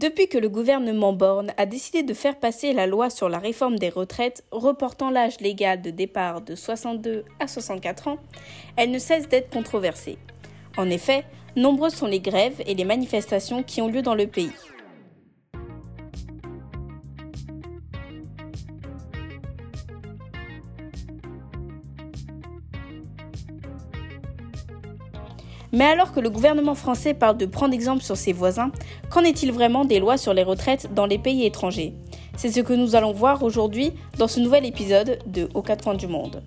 Depuis que le gouvernement Borne a décidé de faire passer la loi sur la réforme des retraites, reportant l'âge légal de départ de 62 à 64 ans, elle ne cesse d'être controversée. En effet, nombreuses sont les grèves et les manifestations qui ont lieu dans le pays. Mais alors que le gouvernement français parle de prendre exemple sur ses voisins, qu'en est-il vraiment des lois sur les retraites dans les pays étrangers? C'est ce que nous allons voir aujourd'hui dans ce nouvel épisode de Aux quatre coins du monde.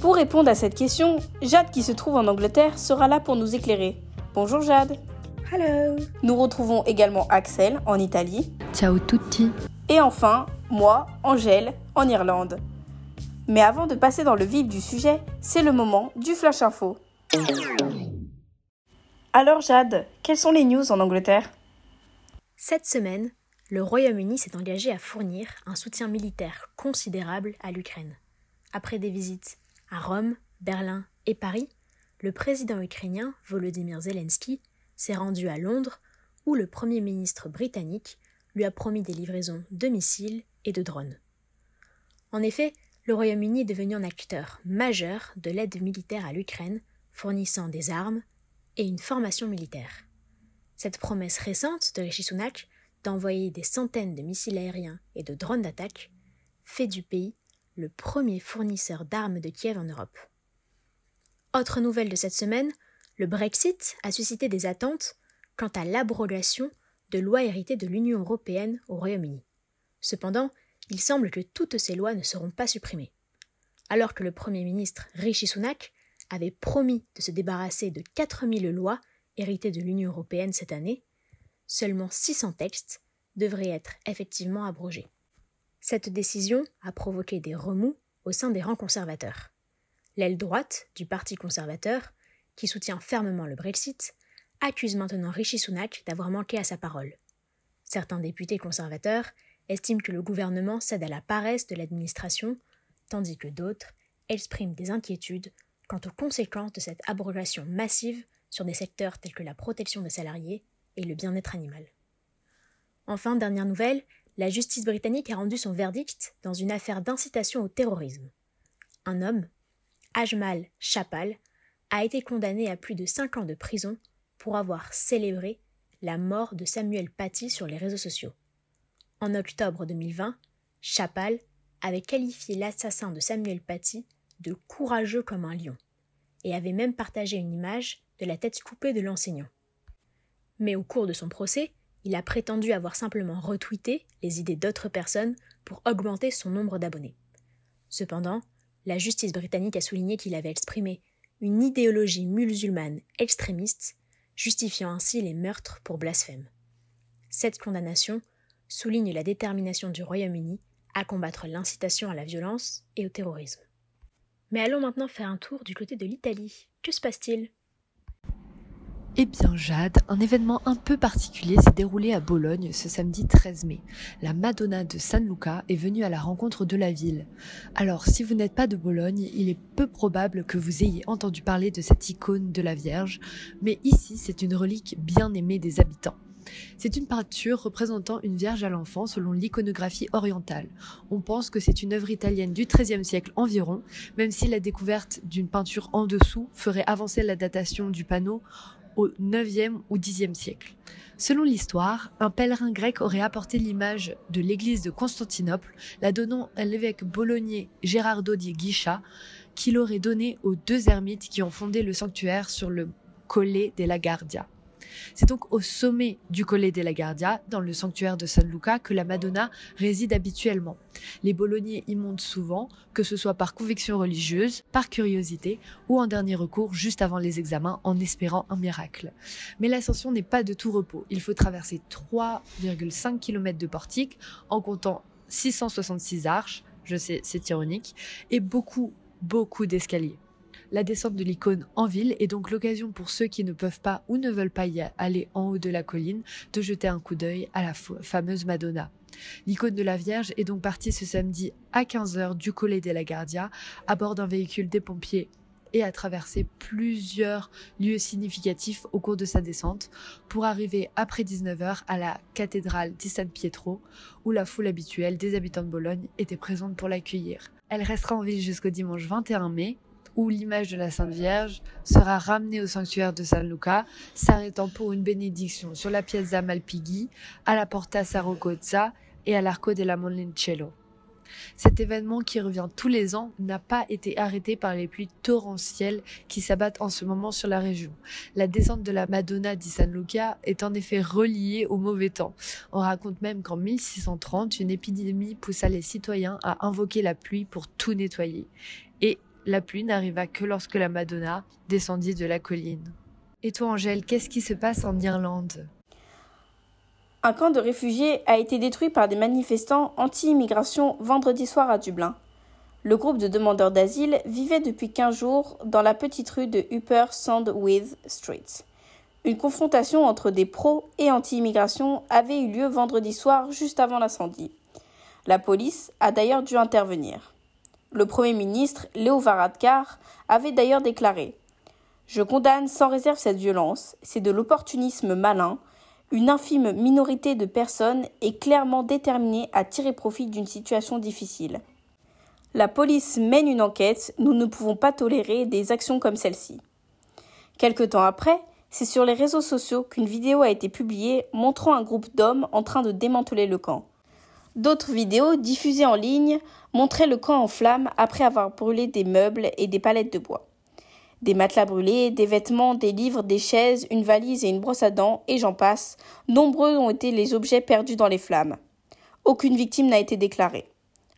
Pour répondre à cette question, Jade qui se trouve en Angleterre sera là pour nous éclairer. Bonjour Jade. Hello. Nous retrouvons également Axel en Italie. Ciao tutti. Et enfin, moi, Angèle, en Irlande. Mais avant de passer dans le vif du sujet, c'est le moment du Flash Info. Alors Jade, quelles sont les news en Angleterre? Cette semaine, le Royaume-Uni s'est engagé à fournir un soutien militaire considérable à l'Ukraine. Après des visites à Rome, Berlin et Paris, le président ukrainien Volodymyr Zelensky s'est rendu à Londres où le Premier ministre britannique lui a promis des livraisons de missiles et de drones. En effet, le Royaume-Uni est devenu un acteur majeur de l'aide militaire à l'Ukraine fournissant des armes et une formation militaire. Cette promesse récente de Rishi Sunak d'envoyer des centaines de missiles aériens et de drones d'attaque fait du pays le premier fournisseur d'armes de Kiev en Europe. Autre nouvelle de cette semaine, le Brexit a suscité des attentes quant à l'abrogation de lois héritées de l'Union européenne au Royaume-Uni. Cependant, il semble que toutes ces lois ne seront pas supprimées. Alors que le Premier ministre Rishi Sunak avait promis de se débarrasser de 4000 lois héritées de l'Union européenne cette année, seulement 600 textes devraient être effectivement abrogés. Cette décision a provoqué des remous au sein des rangs conservateurs. L'aile droite du Parti conservateur, qui soutient fermement le Brexit, accuse maintenant Rishi Sunak d'avoir manqué à sa parole. Certains députés conservateurs estiment que le gouvernement cède à la paresse de l'administration, tandis que d'autres expriment des inquiétudes quant aux conséquences de cette abrogation massive sur des secteurs tels que la protection des salariés et le bien-être animal. Enfin, dernière nouvelle, la justice britannique a rendu son verdict dans une affaire d'incitation au terrorisme. Un homme, Ajmal Chapal, a été condamné à plus de cinq ans de prison pour avoir célébré la mort de Samuel Paty sur les réseaux sociaux. En octobre 2020, Chapal avait qualifié l'assassin de Samuel Paty de courageux comme un lion, et avait même partagé une image de la tête coupée de l'enseignant. Mais au cours de son procès, il a prétendu avoir simplement retweeté les idées d'autres personnes pour augmenter son nombre d'abonnés. Cependant, la justice britannique a souligné qu'il avait exprimé une idéologie musulmane extrémiste, justifiant ainsi les meurtres pour blasphème. Cette condamnation souligne la détermination du Royaume-Uni à combattre l'incitation à la violence et au terrorisme. Mais allons maintenant faire un tour du côté de l'Italie. Que se passe-t-il? Eh bien Jade, un événement un peu particulier s'est déroulé à Bologne ce samedi 13 mai. La Madonna de San Luca est venue à la rencontre de la ville. Alors si vous n'êtes pas de Bologne, il est peu probable que vous ayez entendu parler de cette icône de la Vierge, mais ici c'est une relique bien aimée des habitants. C'est une peinture représentant une Vierge à l'enfant selon l'iconographie orientale. On pense que c'est une œuvre italienne du XIIIe siècle environ, même si la découverte d'une peinture en dessous ferait avancer la datation du panneau au 9e ou 10e siècle. Selon l'histoire, un pèlerin grec aurait apporté l'image de l'église de Constantinople, la donnant à l'évêque bolognais Gérardo di Guicha, qui l'aurait donnée aux deux ermites qui ont fondé le sanctuaire sur le Colle della Guardia. C'est donc au sommet du Colle della Guardia, dans le sanctuaire de San Luca, que la Madonna réside habituellement. Les Bolognais y montent souvent, que ce soit par conviction religieuse, par curiosité ou en dernier recours juste avant les examens en espérant un miracle. Mais l'ascension n'est pas de tout repos. Il faut traverser 3,5 km de portique en comptant 666 arches, je sais, c'est ironique, et beaucoup, beaucoup d'escaliers. La descente de l'icône en ville est donc l'occasion pour ceux qui ne peuvent pas ou ne veulent pas y aller en haut de la colline de jeter un coup d'œil à la fameuse Madonna. L'icône de la Vierge est donc partie ce samedi à 15h du Colle la Guardia à bord d'un véhicule des pompiers et a traversé plusieurs lieux significatifs au cours de sa descente pour arriver après 19h à la cathédrale di San Pietro où la foule habituelle des habitants de Bologne était présente pour l'accueillir. Elle restera en vie jusqu'au dimanche 21 mai où l'image de la Sainte Vierge sera ramenée au sanctuaire de San Luca, s'arrêtant pour une bénédiction sur la Piazza Malpighi, à la Porta Sarogozza et à l'Arco della Monticello. Cet événement qui revient tous les ans n'a pas été arrêté par les pluies torrentielles qui s'abattent en ce moment sur la région. La descente de la Madonna di San Luca est en effet reliée au mauvais temps. On raconte même qu'en 1630, une épidémie poussa les citoyens à invoquer la pluie pour tout nettoyer. La pluie n'arriva que lorsque la Madonna descendit de la colline. Et toi Angèle, qu'est-ce qui se passe en Irlande? Un camp de réfugiés a été détruit par des manifestants anti-immigration vendredi soir à Dublin. Le groupe de demandeurs d'asile vivait depuis 15 jours dans la petite rue de Upper Sandwith Street. Une confrontation entre des pros et anti-immigration avait eu lieu vendredi soir juste avant l'incendie. La police a d'ailleurs dû intervenir. Le Premier ministre, Léo Varadkar, avait d'ailleurs déclaré Je condamne sans réserve cette violence, c'est de l'opportunisme malin, une infime minorité de personnes est clairement déterminée à tirer profit d'une situation difficile. La police mène une enquête, nous ne pouvons pas tolérer des actions comme celle-ci. Quelque temps après, c'est sur les réseaux sociaux qu'une vidéo a été publiée montrant un groupe d'hommes en train de démanteler le camp. D'autres vidéos diffusées en ligne montraient le camp en flammes après avoir brûlé des meubles et des palettes de bois. Des matelas brûlés, des vêtements, des livres, des chaises, une valise et une brosse à dents, et j'en passe. Nombreux ont été les objets perdus dans les flammes. Aucune victime n'a été déclarée.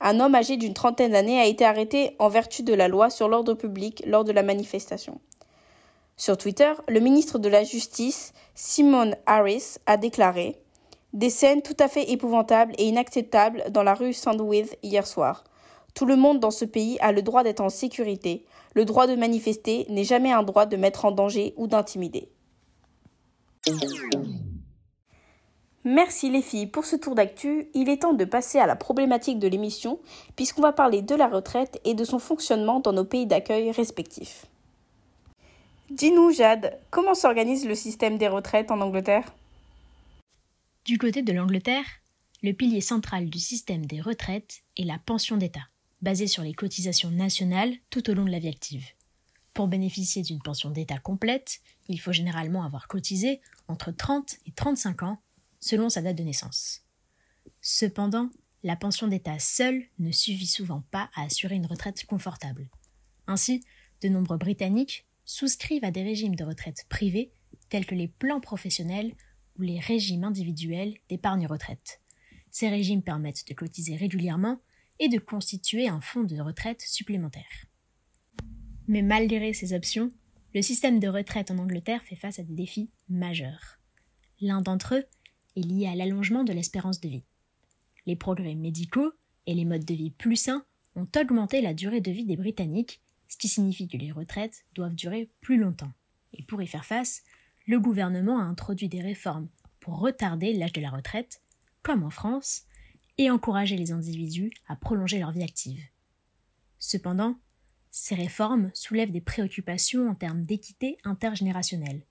Un homme âgé d'une trentaine d'années a été arrêté en vertu de la loi sur l'ordre public lors de la manifestation. Sur Twitter, le ministre de la Justice, Simon Harris, a déclaré Des scènes tout à fait épouvantables et inacceptables dans la rue Sandwith hier soir. Tout le monde dans ce pays a le droit d'être en sécurité. Le droit de manifester n'est jamais un droit de mettre en danger ou d'intimider. Merci les filles pour ce tour d'actu. Il est temps de passer à la problématique de l'émission, puisqu'on va parler de la retraite et de son fonctionnement dans nos pays d'accueil respectifs. Dis-nous, Jade, comment s'organise le système des retraites en Angleterre? Du côté de l'Angleterre, le pilier central du système des retraites est la pension d'État basée sur les cotisations nationales tout au long de la vie active. Pour bénéficier d'une pension d'État complète, il faut généralement avoir cotisé entre 30 et 35 ans selon sa date de naissance. Cependant, la pension d'État seule ne suffit souvent pas à assurer une retraite confortable. Ainsi, de nombreux Britanniques souscrivent à des régimes de retraite privés tels que les plans professionnels ou les régimes individuels d'épargne retraite. Ces régimes permettent de cotiser régulièrement et de constituer un fonds de retraite supplémentaire. Mais malgré ces options, le système de retraite en Angleterre fait face à des défis majeurs. L'un d'entre eux est lié à l'allongement de l'espérance de vie. Les progrès médicaux et les modes de vie plus sains ont augmenté la durée de vie des Britanniques, ce qui signifie que les retraites doivent durer plus longtemps. Et pour y faire face, le gouvernement a introduit des réformes pour retarder l'âge de la retraite, comme en France, et encourager les individus à prolonger leur vie active. Cependant, ces réformes soulèvent des préoccupations en termes d'équité intergénérationnelle.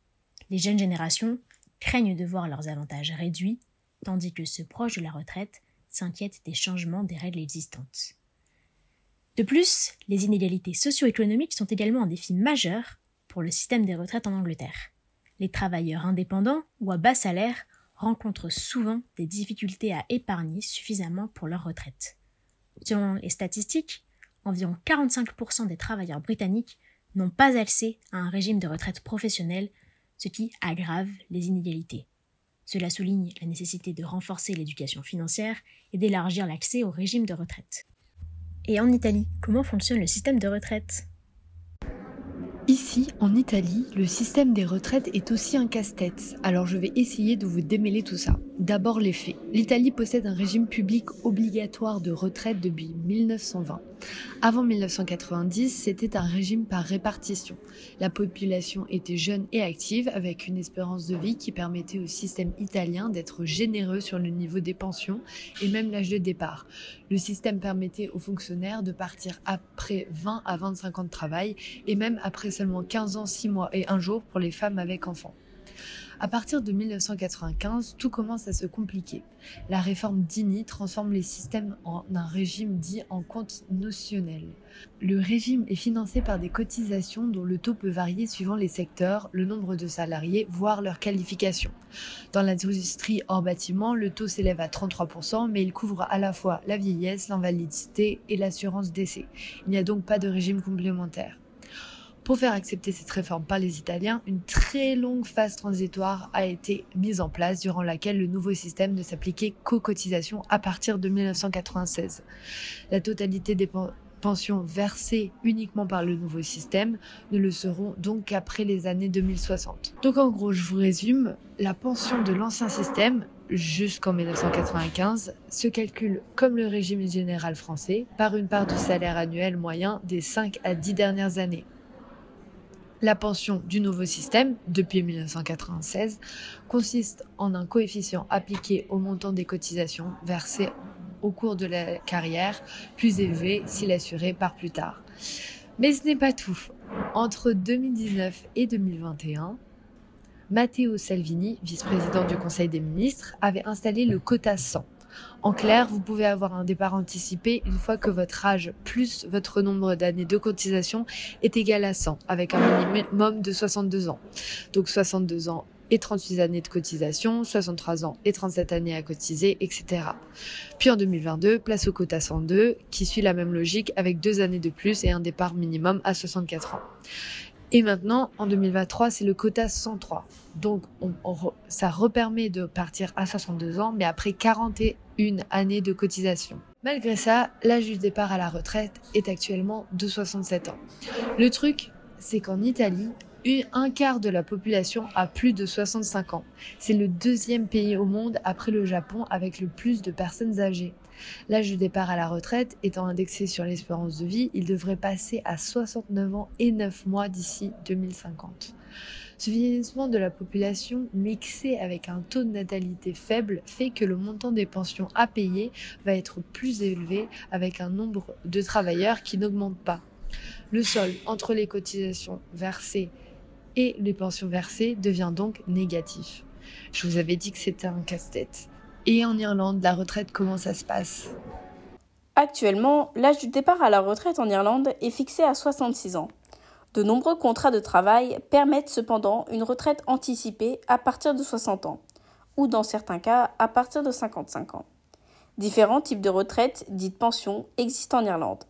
Les jeunes générations craignent de voir leurs avantages réduits, tandis que ceux proches de la retraite s'inquiètent des changements des règles existantes. De plus, les inégalités socio-économiques sont également un défi majeur pour le système des retraites en Angleterre. Les travailleurs indépendants ou à bas salaire rencontrent souvent des difficultés à épargner suffisamment pour leur retraite. Selon les statistiques, environ 45% des travailleurs britanniques n'ont pas accès à un régime de retraite professionnel, ce qui aggrave les inégalités. Cela souligne la nécessité de renforcer l'éducation financière et d'élargir l'accès au régime de retraite. Et en Italie, comment fonctionne le système de retraite? Ici, en Italie, le système des retraites est aussi un casse-tête, alors je vais essayer de vous démêler tout ça. D'abord les faits. L'Italie possède un régime public obligatoire de retraite depuis 1920. Avant 1990, c'était un régime par répartition. La population était jeune et active avec une espérance de vie qui permettait au système italien d'être généreux sur le niveau des pensions et même l'âge de départ. Le système permettait aux fonctionnaires de partir après 20 à 25 ans de travail et même après seulement 15 ans, 6 mois et 1 jour pour les femmes avec enfants. À partir de 1995, tout commence à se compliquer. La réforme Dini transforme les systèmes en un régime dit en compte notionnel. Le régime est financé par des cotisations dont le taux peut varier suivant les secteurs, le nombre de salariés, voire leur qualification. Dans l'industrie hors bâtiment, le taux s'élève à 33%, mais il couvre à la fois la vieillesse, l'invalidité et l'assurance décès. Il n'y a donc pas de régime complémentaire. Pour faire accepter cette réforme par les Italiens, une très longue phase transitoire a été mise en place durant laquelle le nouveau système ne s'appliquait qu'aux cotisations à partir de 1996. La totalité des pensions versées uniquement par le nouveau système ne le seront donc qu'après les années 2060. Donc en gros, je vous résume, la pension de l'ancien système jusqu'en 1995 se calcule comme le régime général français par une part du salaire annuel moyen des 5 à 10 dernières années. La pension du nouveau système, depuis 1996, consiste en un coefficient appliqué au montant des cotisations versées au cours de la carrière, plus élevé si l'assuré part plus tard. Mais ce n'est pas tout. Entre 2019 et 2021, Matteo Salvini, vice-président du Conseil des ministres, avait installé le quota 100 en clair, vous pouvez avoir un départ anticipé une fois que votre âge plus votre nombre d'années de cotisation est égal à 100, avec un minimum de 62 ans. Donc 62 ans et 38 années de cotisation, 63 ans et 37 années à cotiser, etc. Puis en 2022, place au quota 102, qui suit la même logique avec deux années de plus et un départ minimum à 64 ans. Et maintenant, en 2023, c'est le quota 103. Donc, ça repermet de partir à 62 ans, mais après 41 années de cotisation. Malgré ça, l'âge du départ à la retraite est actuellement de 67 ans. Le truc, c'est qu'en Italie, un quart de la population a plus de 65 ans. C'est le deuxième pays au monde après le Japon avec le plus de personnes âgées. L'âge de départ à la retraite étant indexé sur l'espérance de vie, il devrait passer à 69 ans et 9 mois d'ici 2050. Ce vieillissement de la population mixé avec un taux de natalité faible fait que le montant des pensions à payer va être plus élevé avec un nombre de travailleurs qui n'augmente pas. Le sol entre les cotisations versées et les pensions versées devient donc négatif. Je vous avais dit que c'était un casse-tête. Et en Irlande, la retraite, comment ça se passe? Actuellement, l'âge du départ à la retraite en Irlande est fixé à 66 ans. De nombreux contrats de travail permettent cependant une retraite anticipée à partir de 60 ans, ou dans certains cas à partir de 55 ans. Différents types de retraites, dites pensions, existent en Irlande.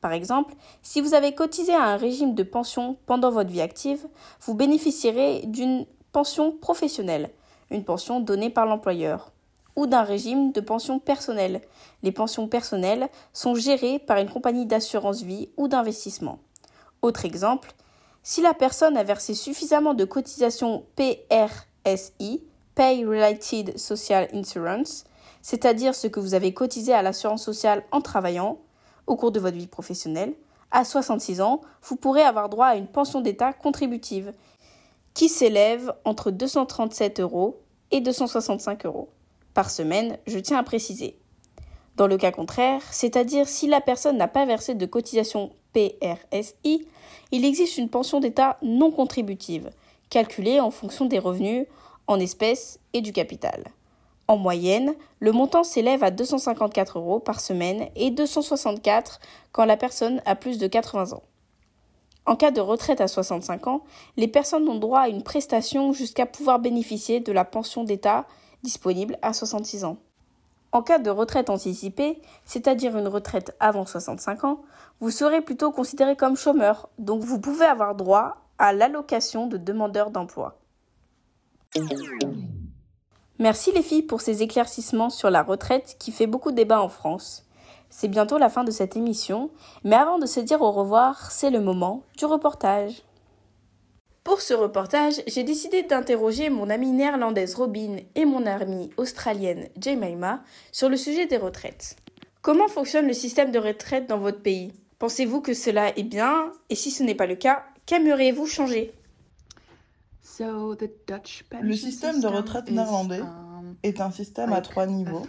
Par exemple, si vous avez cotisé à un régime de pension pendant votre vie active, vous bénéficierez d'une pension professionnelle, une pension donnée par l'employeur ou d'un régime de pension personnelle. Les pensions personnelles sont gérées par une compagnie d'assurance vie ou d'investissement. Autre exemple, si la personne a versé suffisamment de cotisations PRSI, Pay Related Social Insurance, c'est-à-dire ce que vous avez cotisé à l'assurance sociale en travaillant au cours de votre vie professionnelle, à 66 ans, vous pourrez avoir droit à une pension d'État contributive qui s'élève entre 237 euros et 265 euros par semaine, je tiens à préciser. Dans le cas contraire, c'est-à-dire si la personne n'a pas versé de cotisation PRSI, il existe une pension d'État non contributive, calculée en fonction des revenus en espèces et du capital. En moyenne, le montant s'élève à 254 euros par semaine et 264 quand la personne a plus de 80 ans. En cas de retraite à 65 ans, les personnes ont droit à une prestation jusqu'à pouvoir bénéficier de la pension d'État disponible à 66 ans. En cas de retraite anticipée, c'est-à-dire une retraite avant 65 ans, vous serez plutôt considéré comme chômeur, donc vous pouvez avoir droit à l'allocation de demandeur d'emploi. Merci les filles pour ces éclaircissements sur la retraite qui fait beaucoup débat en France. C'est bientôt la fin de cette émission, mais avant de se dire au revoir, c'est le moment du reportage. Pour ce reportage, j'ai décidé d'interroger mon amie néerlandaise Robin et mon amie australienne Jemima sur le sujet des retraites. Comment fonctionne le système de retraite dans votre pays? Pensez-vous que cela est bien? Et si ce n'est pas le cas, qu'aimeriez-vous changer? Le système de retraite néerlandais um, est un système à trois niveaux,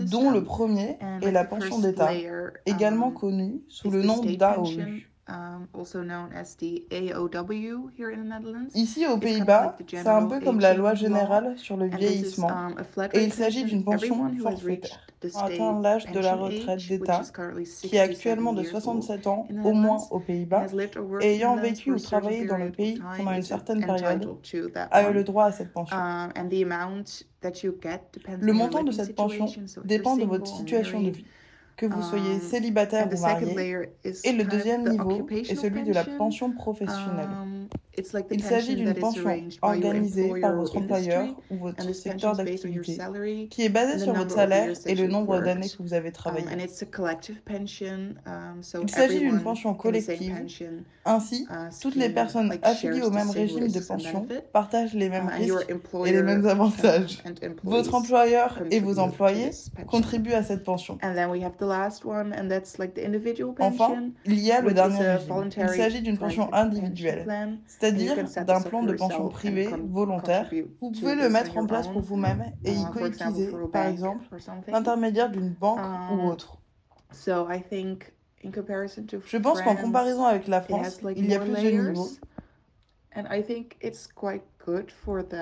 dont le premier est la pension d'État, également um, connue sous le nom d'AOU. Um, Ici aux Pays-Bas, c'est un peu comme la loi générale sur le vieillissement, et il s'agit d'une pension forfaitaire. Atteint l'âge de la retraite d'État, qui est actuellement de 67 ans au moins aux Pays-Bas, et ayant vécu ou travaillé dans le pays pendant une certaine période, a eu le droit à cette pension. Um, le montant de cette pension dépend de votre situation de vie que vous soyez um, célibataire ou marié. Et le deuxième niveau est celui de la pension professionnelle. Um, il s'agit d'une pension organisée par votre employeur ou votre secteur d'activité qui est basée sur votre salaire et le nombre d'années que vous avez um, travaillé. Il s'agit d'une pension collective. Ainsi, uh, toutes les personnes affiliées au même régime de pension partagent les mêmes uh, risques et les mêmes avantages. Votre employeur et vos employés contribuent à cette pension. Enfin, il y a le dernier régime. Il s'agit d'une pension individuelle, c'est-à-dire d'un plan de pension privé volontaire. Vous pouvez le mettre en place pour vous-même et y cotiser, par exemple, l'intermédiaire d'une banque ou um, autre. Je pense qu'en comparaison avec la France, il y a plus de niveaux.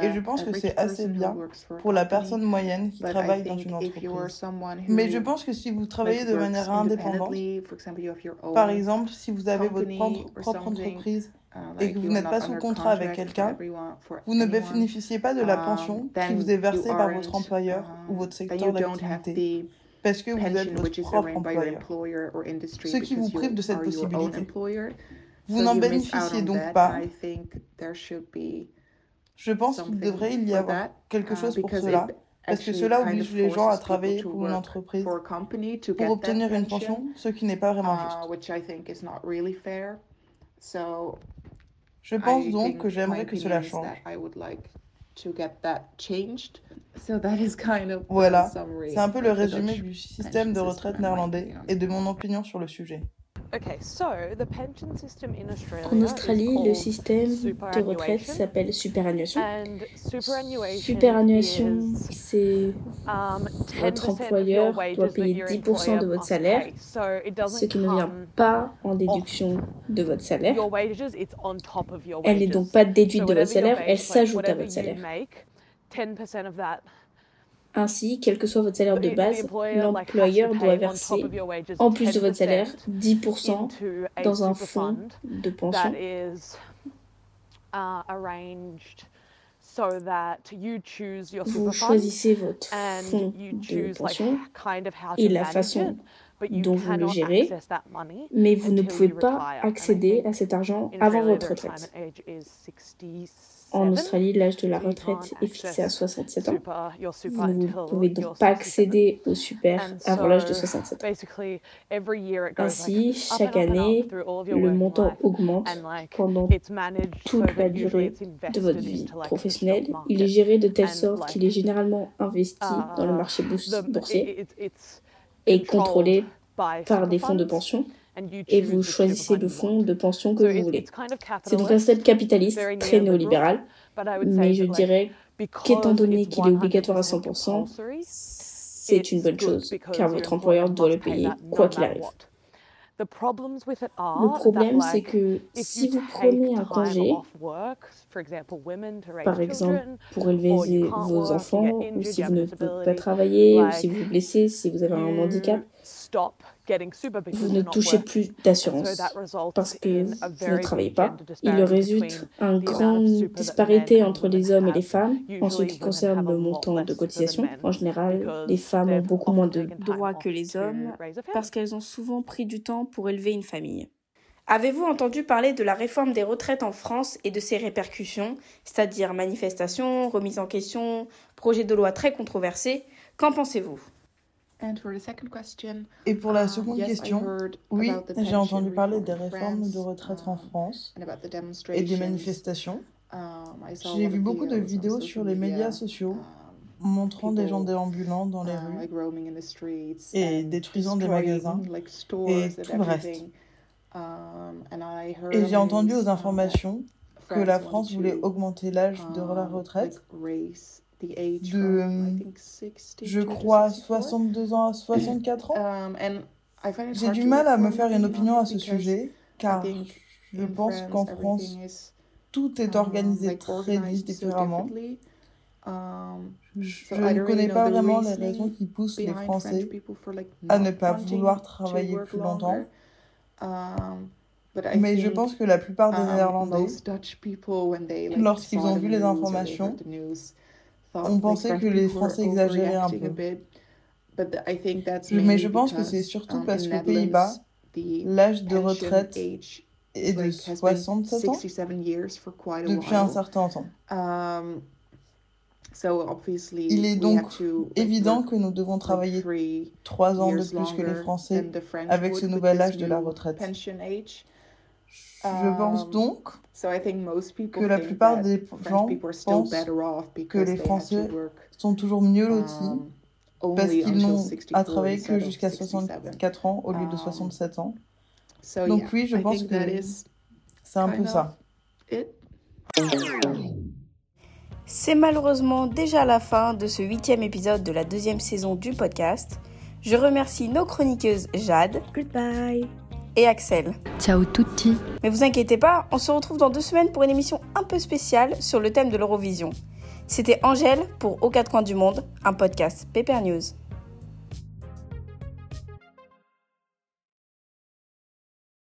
Et je pense que c'est assez bien pour la personne moyenne qui travaille dans une entreprise. Mais je pense que si vous travaillez de manière indépendante, par exemple, si vous avez votre propre entreprise et que vous n'êtes pas sous contrat avec quelqu'un, vous ne bénéficiez pas de la um, pension qui vous est versée par votre employeur ou um, votre secteur d'activité parce que vous êtes votre propre employeur, ce qui vous prive de cette possibilité. Vous n'en bénéficiez donc pas. Je pense qu'il devrait y avoir quelque uh, chose pour cela, parce que cela oblige les gens à travailler pour une entreprise pour obtenir une pension, ce qui n'est pas vraiment uh, juste. Je pense donc que j'aimerais que cela change. Voilà, c'est un peu le résumé du système de retraite néerlandais et de mon opinion sur le sujet. En Australie, le système de retraite s'appelle superannuation. Superannuation, c'est um, votre employeur doit payer 10% de votre salaire, ce qui ne vient pas en déduction de votre salaire. Elle n'est donc pas déduite de votre salaire, elle s'ajoute à votre salaire. Ainsi, quel que soit votre salaire de base, l'employeur doit verser, en plus de votre salaire, 10% dans un fonds de pension. vous choisissez votre fonds de pension et la façon dont vous le gérez, mais vous ne pouvez pas accéder à cet argent avant votre retraite. En Australie, l'âge de la retraite est fixé à 67 ans. Vous ne pouvez donc pas accéder au super avant l'âge de 67 ans. Ainsi, chaque année, le montant augmente pendant toute la durée de votre vie professionnelle. Il est géré de telle sorte qu'il est généralement investi dans le uh, marché boursier et contrôlé par des fonds de pension et vous choisissez le fonds de pension que vous voulez. C'est donc un système capitaliste très néolibéral, mais je dirais qu'étant donné qu'il est obligatoire à 100%, c'est une bonne chose, car votre employeur doit le payer quoi qu'il arrive. Le problème, c'est que si vous prenez un congé, par exemple pour élever vos enfants, ou si vous ne pouvez pas travailler, ou si vous vous blessez, si vous avez un handicap, vous ne touchez plus d'assurance parce que vous ne travaillez pas. Il résulte une grande disparité entre les hommes et les femmes en ce qui concerne le montant de cotisation. En général, les femmes ont beaucoup moins de droits que les hommes parce qu'elles ont souvent pris du temps pour élever une famille. Avez-vous entendu parler de la réforme des retraites en France et de ses répercussions, c'est-à-dire manifestations, remises en question, projet de loi très controversé? Qu'en pensez-vous? Et pour la um, seconde question, oui, j'ai entendu parler des réformes de retraite en um, France et des manifestations. Um, j'ai vu beaucoup de vidéos sur les médias sociaux montrant des gens déambulant dans les uh, rues et détruisant des magasins et tout le reste. Et j'ai entendu aux informations que la France voulait augmenter l'âge de la retraite de, je crois, 62 ans à 64 ans. Um, J'ai du mal à me faire une opinion à ce sujet, car je pense qu'en France, tout est um, organisé très différemment. Um, je ne connais pas vraiment les raisons qui poussent les Français à ne pas vouloir travailler plus longtemps. Mais je pense que la plupart des Néerlandais, lorsqu'ils ont vu les informations, on pensait que les Français exagéraient un peu. Mais je pense que c'est surtout um, parce qu'aux Pays-Bas, l'âge de retraite est de 67 ans? depuis un certain temps. Il est donc évident que nous devons travailler trois ans de plus que les Français avec ce nouvel âge de la retraite. Je pense um, donc que la plupart des gens pensent que les Français sont toujours mieux lotis um, parce qu'ils n'ont à travailler que jusqu'à 64 ans au lieu de 67 um, ans. Donc oui, je pense que c'est un peu ça. C'est malheureusement déjà la fin de ce huitième épisode de la deuxième saison du podcast. Je remercie nos chroniqueuses Jade. Goodbye et Axel. Ciao tutti. Mais vous inquiétez pas, on se retrouve dans deux semaines pour une émission un peu spéciale sur le thème de l'Eurovision. C'était Angèle pour Aux quatre coins du monde, un podcast Paper News.